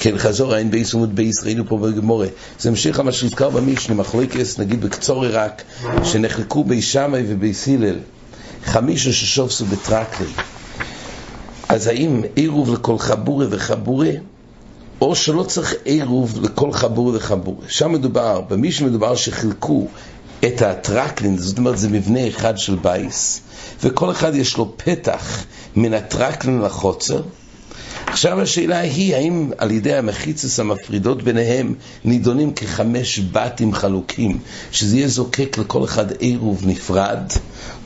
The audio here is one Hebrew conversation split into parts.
כן, חזור עין בייס עמוד בייס, ראינו פה בגמורה. זה המשך על מה שהוזכר במשנה, מחלוקס, נגיד בקצורי רק, שנחלקו בי שמאי ובייס הלל, חמישה ששובסו בטרקלין. אז האם עירוב לכל חבורי וחבורי, או שלא צריך עירוב לכל חבורי וחבורי? שם מדובר, במי שמדובר שחילקו את הטרקלין, זאת אומרת זה מבנה אחד של בייס, וכל אחד יש לו פתח מן הטרקלין לחוצר, עכשיו השאלה היא, האם על ידי המחיצס המפרידות ביניהם נידונים כחמש בתים חלוקים, שזה יהיה זוקק לכל אחד עירוב נפרד,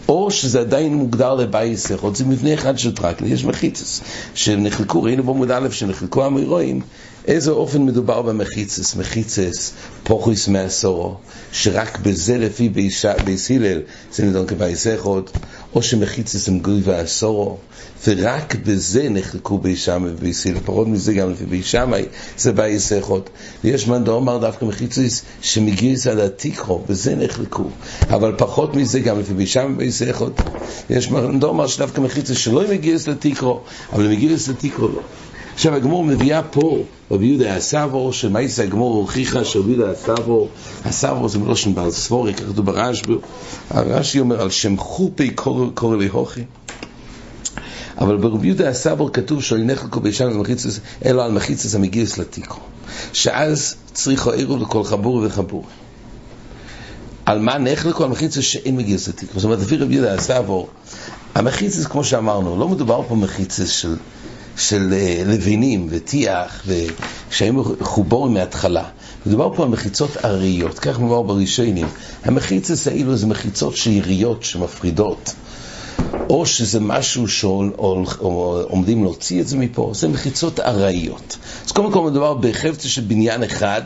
או שזה עדיין מוגדר לבייס אחד, זה מבנה אחד של טרקלין, יש מחיצס, שנחלקו, ראינו בעמוד א' שנחלקו המאירואים, איזה אופן מדובר במחיצס, מחיצס, פוחוס מעשורו, שרק בזה לפי בייס הלל זה נידון כבייס אחד, או שמחיצס הם גוי ועשורו, ורק בזה נחלקו בי שמאי ובי סיל, פחות מזה גם לפי בי שמאי, זה באי סכות. ויש מאן דאמר דווקא מחיצויס שמגיוס עד התיקרו, בזה נחלקו. אבל פחות מזה גם לפי בי שמאי ובי סכות. יש מאן דאמר שדווקא מחיצויס שלא מגיוס לתיקרו, אבל מגיוס לתיקרו לא. עכשיו הגמור מביאה פה, רבי יהודה הסבו, שמייס הגמור הוכיחה שרבי יהודה הסבו, הסבו זה מלושן בעל סבורי, כך כתוב ברשב"י, הרש"י אומר על שם חופי קורא לי הוכי. אבל ברבי יהודה הסבר כתוב שלא נחלקו בישן על מחיצס, אלא על מחיצס המגיעס לתיקו. שאז צריכו עירוב לכל חבור וחבור. על מה נחלקו? על מחיצס שאין מגיעס לתיקו. זאת אומרת, לפי רבי יהודה הסבר, המחיצס, כמו שאמרנו, לא מדובר פה מחיצס של, של uh, לבינים וטיח ושהיו חובורים מההתחלה. מדובר פה על מחיצות ארעיות, כך מדובר בראשונים. המחיצס האלו זה מחיצות שעיריות שמפרידות. או שזה משהו שעומדים להוציא את זה מפה, זה מחיצות ארעיות. אז קודם כל מדובר בחפצה של בניין אחד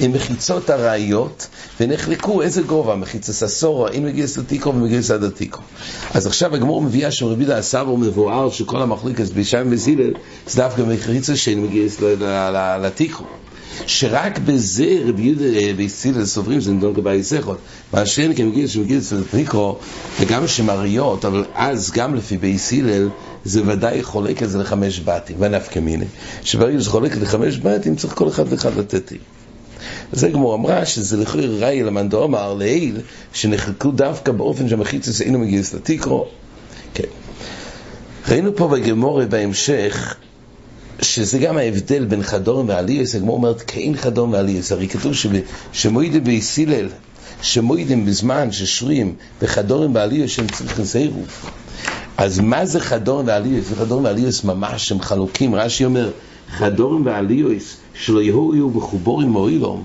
עם מחיצות ארעיות, ונחלקו איזה גובה, מחיצה ססורו, אם מגיע לתיקו ומגיע עד. אז עכשיו הגמור מביאה שרבי דה הסבו מבואר שכל המחליקס בישיים וזילל, זה דווקא מחיצה שאין מגיע לתיקו. שרק בזה רבי יהודה ויסילל סוברים שזה נדון כבעי סכות. מה שאין כי מגיע שמגיע אצל פריקרו, וגם שמריות, אבל אז גם לפי בי זה ודאי חולק את זה לחמש בתים, ונפקא מיני. שברגע שזה חולק לחמש בתים, צריך כל אחד ואחד לתת לי. זה גמור אמרה שזה לכוי ראי למאן אמר לעיל, שנחלקו דווקא באופן שהמחיצס אינו מגיעס לתיקרו. כן. ראינו פה בגמורי בהמשך שזה גם ההבדל בין חדורם ועליוס, הגמור אומרת כאין חדורם ועליוס, הרי כתוב שמוידים ביסילל, שמוידים בזמן ששרים וחדורם ועליוס שהם צריכים סירוף. אז מה זה חדורם ועליוס? וחדורם ועליוס ממש הם חלוקים, רש"י אומר, חדורם ועליוס שלא יהיו בחובורים מועילום.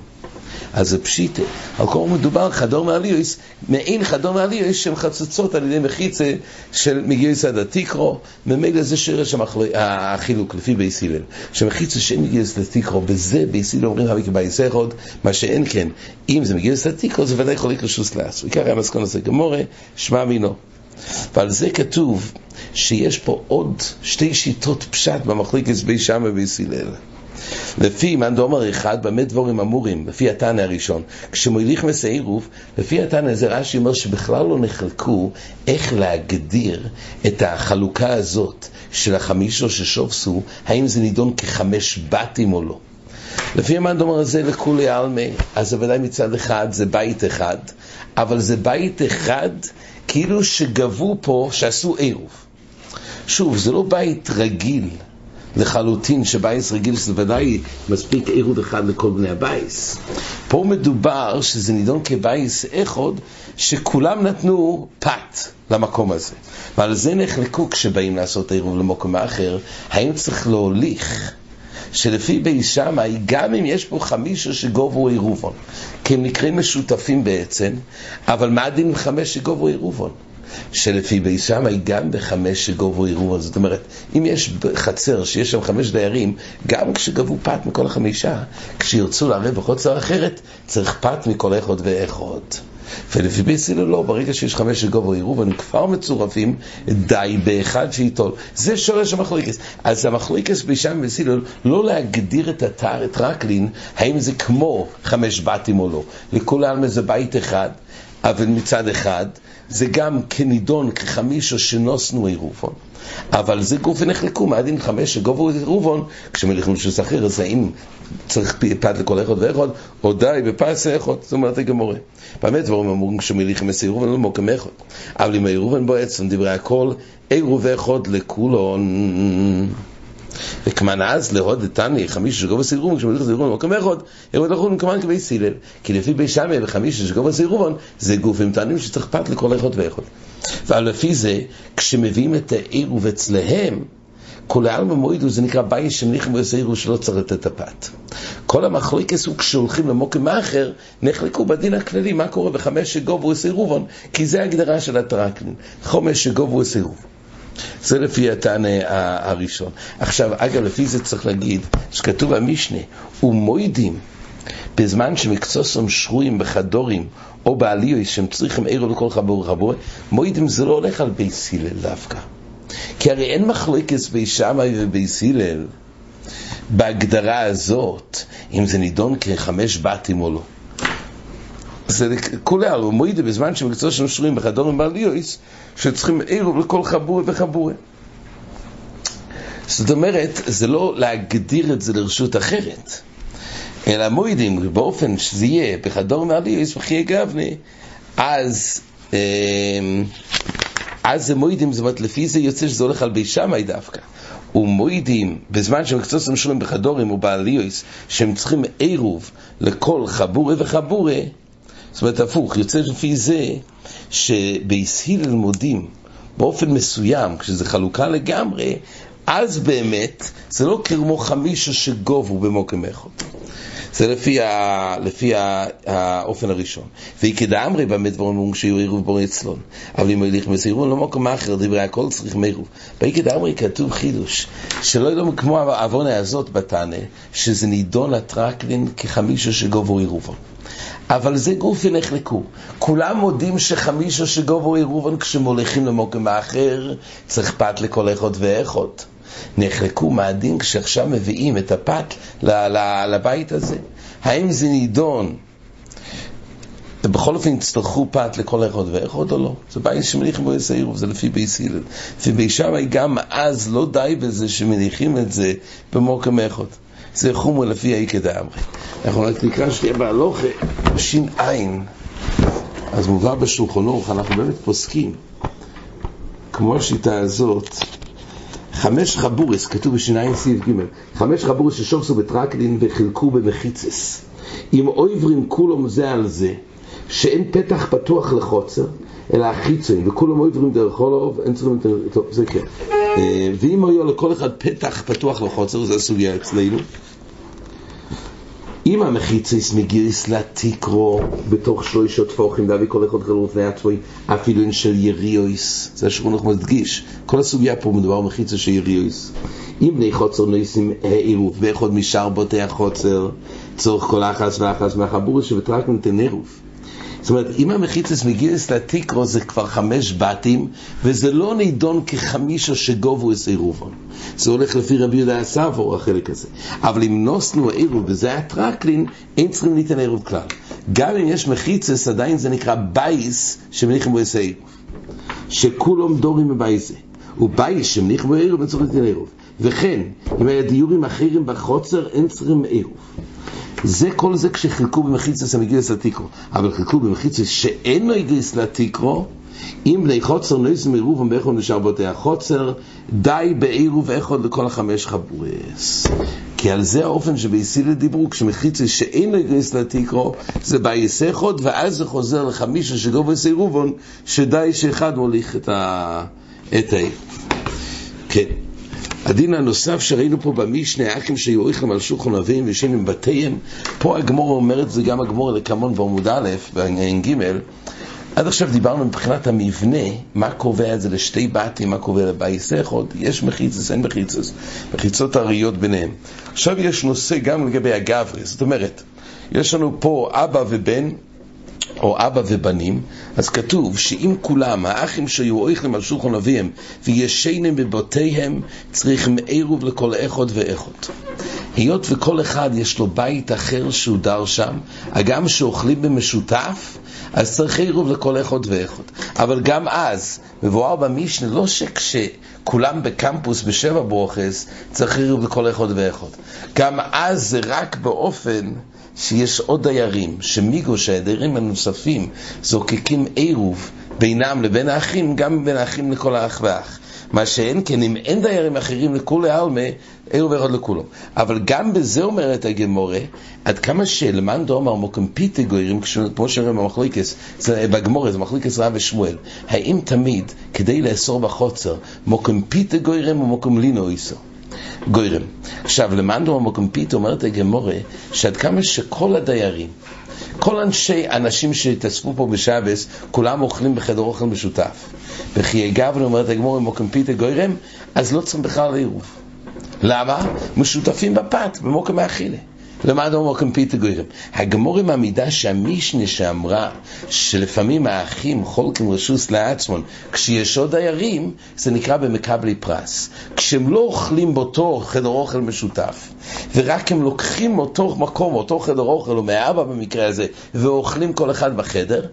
אז זה פשיטה. על כל מדובר חדור מעליוס, מעין חדור מעליוס שהן חצוצות על ידי מחיצה של מגיוס עד התיקרו, ממילא זה שרש החילוק לפי בייס הלל. שמחיצה שאין מגיוס לתיקרו, בזה בייס הלל אומרים הווי כבייס אחד, מה שאין כן, אם זה מגיוס לתיקרו זה ודאי חולק רשוס. וכך היה מסכון הזה גמורה, שמע מינו. ועל זה כתוב שיש פה עוד שתי שיטות פשט במחליקת בי שמה ובייס הלל. לפי מאן דאמר אחד, במה דבורים אמורים, לפי התנא הראשון. כשמוליך מסעירוב, לפי התנא זה רש"י אומר שבכלל לא נחלקו איך להגדיר את החלוקה הזאת של החמישו ששופסו, האם זה נידון כחמש בתים או לא. לפי המאן דאמר הזה לכולי עלמי, אז זה ודאי מצד אחד זה בית אחד, אבל זה בית אחד כאילו שגבו פה, שעשו עירוב. שוב, זה לא בית רגיל. לחלוטין שבייס רגיל שזה ודאי מספיק עירוב אחד לכל בני הבייס. פה מדובר שזה נידון כבייס אחד שכולם נתנו פת למקום הזה. ועל זה נחלקו כשבאים לעשות עירוב למקום אחר, האם צריך להוליך שלפי בי שמאי, גם אם יש פה חמישה שגובו עירובון, כי הם נקראים משותפים בעצם, אבל מה הדין עם חמש שגובו עירובון? שלפי בי שמאי גם בחמש שגובו עירוב, זאת אומרת, אם יש חצר שיש שם חמש דיירים, גם כשגבו פת מכל החמישה, כשירצו לערב בחוצר אחרת, צריך פת מכל אחד ואחד. ולפי בי סילו לא, ברגע שיש חמש שגובו עירוב, הם כבר מצורפים, די באחד שייטול. זה שורש המחלוקס. אז המחלוקס בשם וסילו, לא להגדיר את התאר, את רקלין, האם זה כמו חמש בתים או לא. לכולם זה בית אחד, אבל מצד אחד, זה גם כנידון כחמישו שנוסנו עירובון. אבל זה גוף ונחלקו, מה הדין חמש שגובו עירובון, כשמליכים של שכיר, אז האם צריך פת לכל אחד ואחד, או די בפס אחד, זאת אומרת הגמורה. באמת דברים אמורים כשמליכים את עירובון לא מוקם אחד. אבל אם העירובון בו דברי הכל, עירוב אחד לכולון. וכמן אז להוד תני חמישה שגובה סירובון, כשמליך סירובון במקום אחד, ירוד לחוד מכמן כבי סילל. כי לפי בי שמי וחמישה שגובה סירובון, זה גוף עם טענים שצריך פת לכל אחד ואחד. ועל לפי זה, כשמביאים את העירוב אצלהם, כל העלמא מועידו זה נקרא ביי שמניחם ועשיירו שלא צריך לתת הפת. כל המחלוקס הוא כשהולכים למוקם האחר, נחלקו בדין הכללי מה קורה בחמש שגובו וסיירובון, כי זה ההגדרה של הטרקלין, חומש שגובו וסיירובון. זה לפי הטענה הראשון. עכשיו, אגב, לפי זה צריך להגיד, שכתוב במשנה, ומוידים בזמן שמקצוסם שרויים בחדורים או בעליוס שהם צריכים עירוב לכל חבור וחבור, מוידים זה לא הולך על בייס הלל דווקא. כי הרי אין מחלוקת בי שמאי ובייס הלל בהגדרה הזאת, אם זה נידון כחמש בתים או לא. זה כולי על מוידים בזמן שמקצוסם שרויים בחדורים בעליוס שצריכים עירוב לכל חבורה וחבורה. זאת אומרת, זה לא להגדיר את זה לרשות אחרת, אלא מוידים באופן שזה יהיה בחדור מעליוס וחיי גבני, אז אז זה מוידים, זאת אומרת, לפי זה יוצא שזה הולך על בי שמאי דווקא. ומוידים, בזמן שמקצוץ המשולים בחדורים ובעליוס, שהם צריכים עירוב לכל חבורה וחבורה, זאת אומרת, הפוך, יוצא לפי זה שבייסהיל מודים באופן מסוים, כשזה חלוקה לגמרי, אז באמת זה לא כמו חמישה שגובו במוקם אחד. זה לפי, ה, לפי ה, האופן הראשון. וכדא אמרי באמת דברים אומרים שיהיו עירוב בור אצלון. אבל אם הליך מסעירון לא מקום אחר, דברי הכל צריך מעירוב. וכדא אמרי כתוב חידוש, שלא ידעו כמו העוונה הזאת בתנא, שזה נידון הטרקלין כחמישה שגובו עירובו. אבל זה גוף ונחלקו. כולם מודים שחמישה שגובו עירובון כשמוליכים למוקם האחר, צריך פת לכל אחד ואחד. נחלקו מהדין כשעכשיו מביאים את הפת לבית הזה. האם זה נידון? ובכל אופן יצטרכו פת לכל אחד ואחד או לא? זה בית שמניחים בו איזה עירוב, זה לפי בייס הלל. ובי שמאי גם אז לא די בזה שמניחים את זה במוקם אחד. זה חומו לפי האיקא דאמרי. אנחנו רק נקרא שתהיה בהלוכה, ש"ע, אז מובא בשולחון אנחנו באמת פוסקים, כמו השיטה הזאת, חמש חבורס, כתוב בש"ע סעיף ג', חמש חבורס ששופסו בטרקלין וחילקו במחיצס. אם אויברים כולם זה על זה, שאין פתח פתוח לחוצר, אלא החיצוני, וכולם אויברים דרך הולוב, אין צריכים טוב, זה כן. ואם היה לכל אחד פתח פתוח לחוצר, זו הסוגיה אצלנו. אם המחיצס מגיריס לתיקרו בתוך שלושה טפוחים, ואבי כל אחד חלו לפני עצמי, אפילו אין של יריויס, זה השכון אנחנו מדגיש, כל הסוגיה פה מדובר במחיצה של יריויס. אם בני חוצר נויסים עירוב, ואחד משאר בוטי החוצר, צורך כל אחס ואחס מהחבורס שבטרק נותן עירוב. זאת אומרת, אם המחיצס מגירס לתיקרו זה כבר חמש בתים, וזה לא נידון כחמישה שגובו את עירובון. זה הולך לפי רבי יהודה הסבור, החלק הזה. אבל אם נוסנו עירוב, וזה הטרקלין, אין צריכים ליתן עירוב כלל. גם אם יש מחיצס, עדיין זה נקרא בייס שמניחים בו את. שכולם דורים בבייס ובייס שמניחים בו עירוב, אין צריך ליתן עירוב. וכן, אם היה דיורים אחרים בחוצר, אין צריכים עירוב. זה כל זה כשחילקו במחיצס המגיעס לתיקרו. אבל חילקו במחיצס שאינו מגיעס לתיקרו, אם בני חוצר נויסים עירוב באחד נשאר בתי החוצר, די בעירוב אחד לכל החמש חבורס. כי על זה האופן שבייסילה דיברו, כשמחיצס שאין לו הגירס לתיקרו, זה בייס אחד, ואז זה חוזר לחמישה שגובס עירובון, שדי שאחד מוליך את ה... את העיר. כן. הדין הנוסף שראינו פה במשנה, האחים שיוריכם על שולחן אביהם וישנים בבתיהם, פה הגמור אומר את זה גם הגמור לקמון בעמוד א', בעין ג', עד עכשיו דיברנו מבחינת המבנה, מה קובע את זה לשתי בתים, מה קובע לבייס אחד, יש מחיצס, אין מחיצס, מחיצות אריות ביניהם. עכשיו יש נושא גם לגבי הגברי, זאת אומרת, יש לנו פה אבא ובן, או אבא ובנים, אז כתוב שאם כולם, האחים שהיו אויכלים על שולחן אביהם וישנים בבתיהם, צריכים עירוב לכל אחד ואחד. היות וכל אחד יש לו בית אחר שהוא דר שם, הגם שאוכלים במשותף, אז צריך עירוב לכל אחד ואחד. אבל גם אז, מבואר במשנה, לא שכשכולם בקמפוס בשבע ברוכס, צריך עירוב לכל אחד ואחד. גם אז זה רק באופן שיש עוד דיירים, שמיגו שהדיירים הנוספים זוקקים עירוב בינם לבין האחים, גם בין האחים לכל האח ואח. מה שאין כן, אם אין דיירים אחרים לכולי עלמא, אין עובר עוד לכולם. אבל גם בזה אומרת הגמורה, עד כמה שלמאן דומר מוקם פיתי גוירים, כמו שאומרים במחליקס, בגמורה זה מחליקס רב ושמואל, האם תמיד, כדי לאסור בחוצר, מוקם פיתי גוירים או מוקם לינו איסו? גוירים. עכשיו, למאן דומר מוקם פיתי אומרת הגמורה, שעד כמה שכל הדיירים, כל אנשי, אנשים שהתאספו פה בשבס, כולם אוכלים בחדר אוכל משותף. וכי יגבנו, אומרת הגמור, אם מוקם פיתה גוירם, אז לא צריכים בכלל לעירוב. למה? משותפים בפת, במוקם האכילה. למה אדם מוקם פיתה גוירם? הגמור מעמידה שהמישנה שאמרה שלפעמים האחים חולקים רשוס לעצמון, כשיש עוד דיירים, זה נקרא במקבלי פרס. כשהם לא אוכלים באותו חדר אוכל משותף, ורק הם לוקחים אותו מקום, אותו חדר אוכל, או מאבא במקרה הזה, ואוכלים כל אחד בחדר,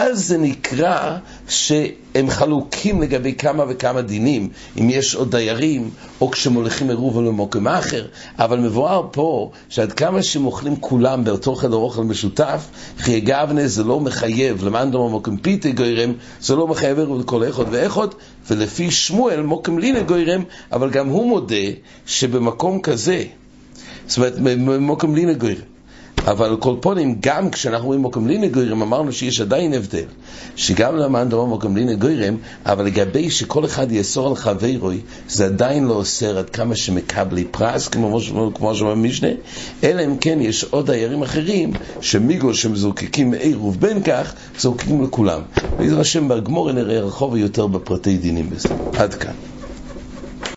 אז זה נקרא שהם חלוקים לגבי כמה וכמה דינים, אם יש עוד דיירים, או כשמוליכים עירוב למוקם אחר, אבל מבואר פה שעד כמה שהם אוכלים כולם באותו חדר אוכל משותף, חיי גבנה זה לא מחייב, למען דומה מוקם פיתה גוירם, זה לא מחייב עירוב לכל אחד ואחד, ולפי שמואל מוקם לינה גוירם, אבל גם הוא מודה שבמקום כזה, זאת אומרת, במוקם לינה גוירם. אבל כל פונים, גם כשאנחנו רואים מוקמליני גוירם, אמרנו שיש עדיין הבדל. שגם למען דבר מוקמליני גוירם, אבל לגבי שכל אחד יאסור על חברוי, זה עדיין לא אוסר עד כמה שמקבלי פרס, כמו, כמו שאומר משנה, אלא אם כן יש עוד דיירים אחרים, שמיגו שמזוקקים עירוב בין כך, זוקקים לכולם. בעזר השם בגמור נראה רחוב יותר בפרטי דינים בזה. עד כאן.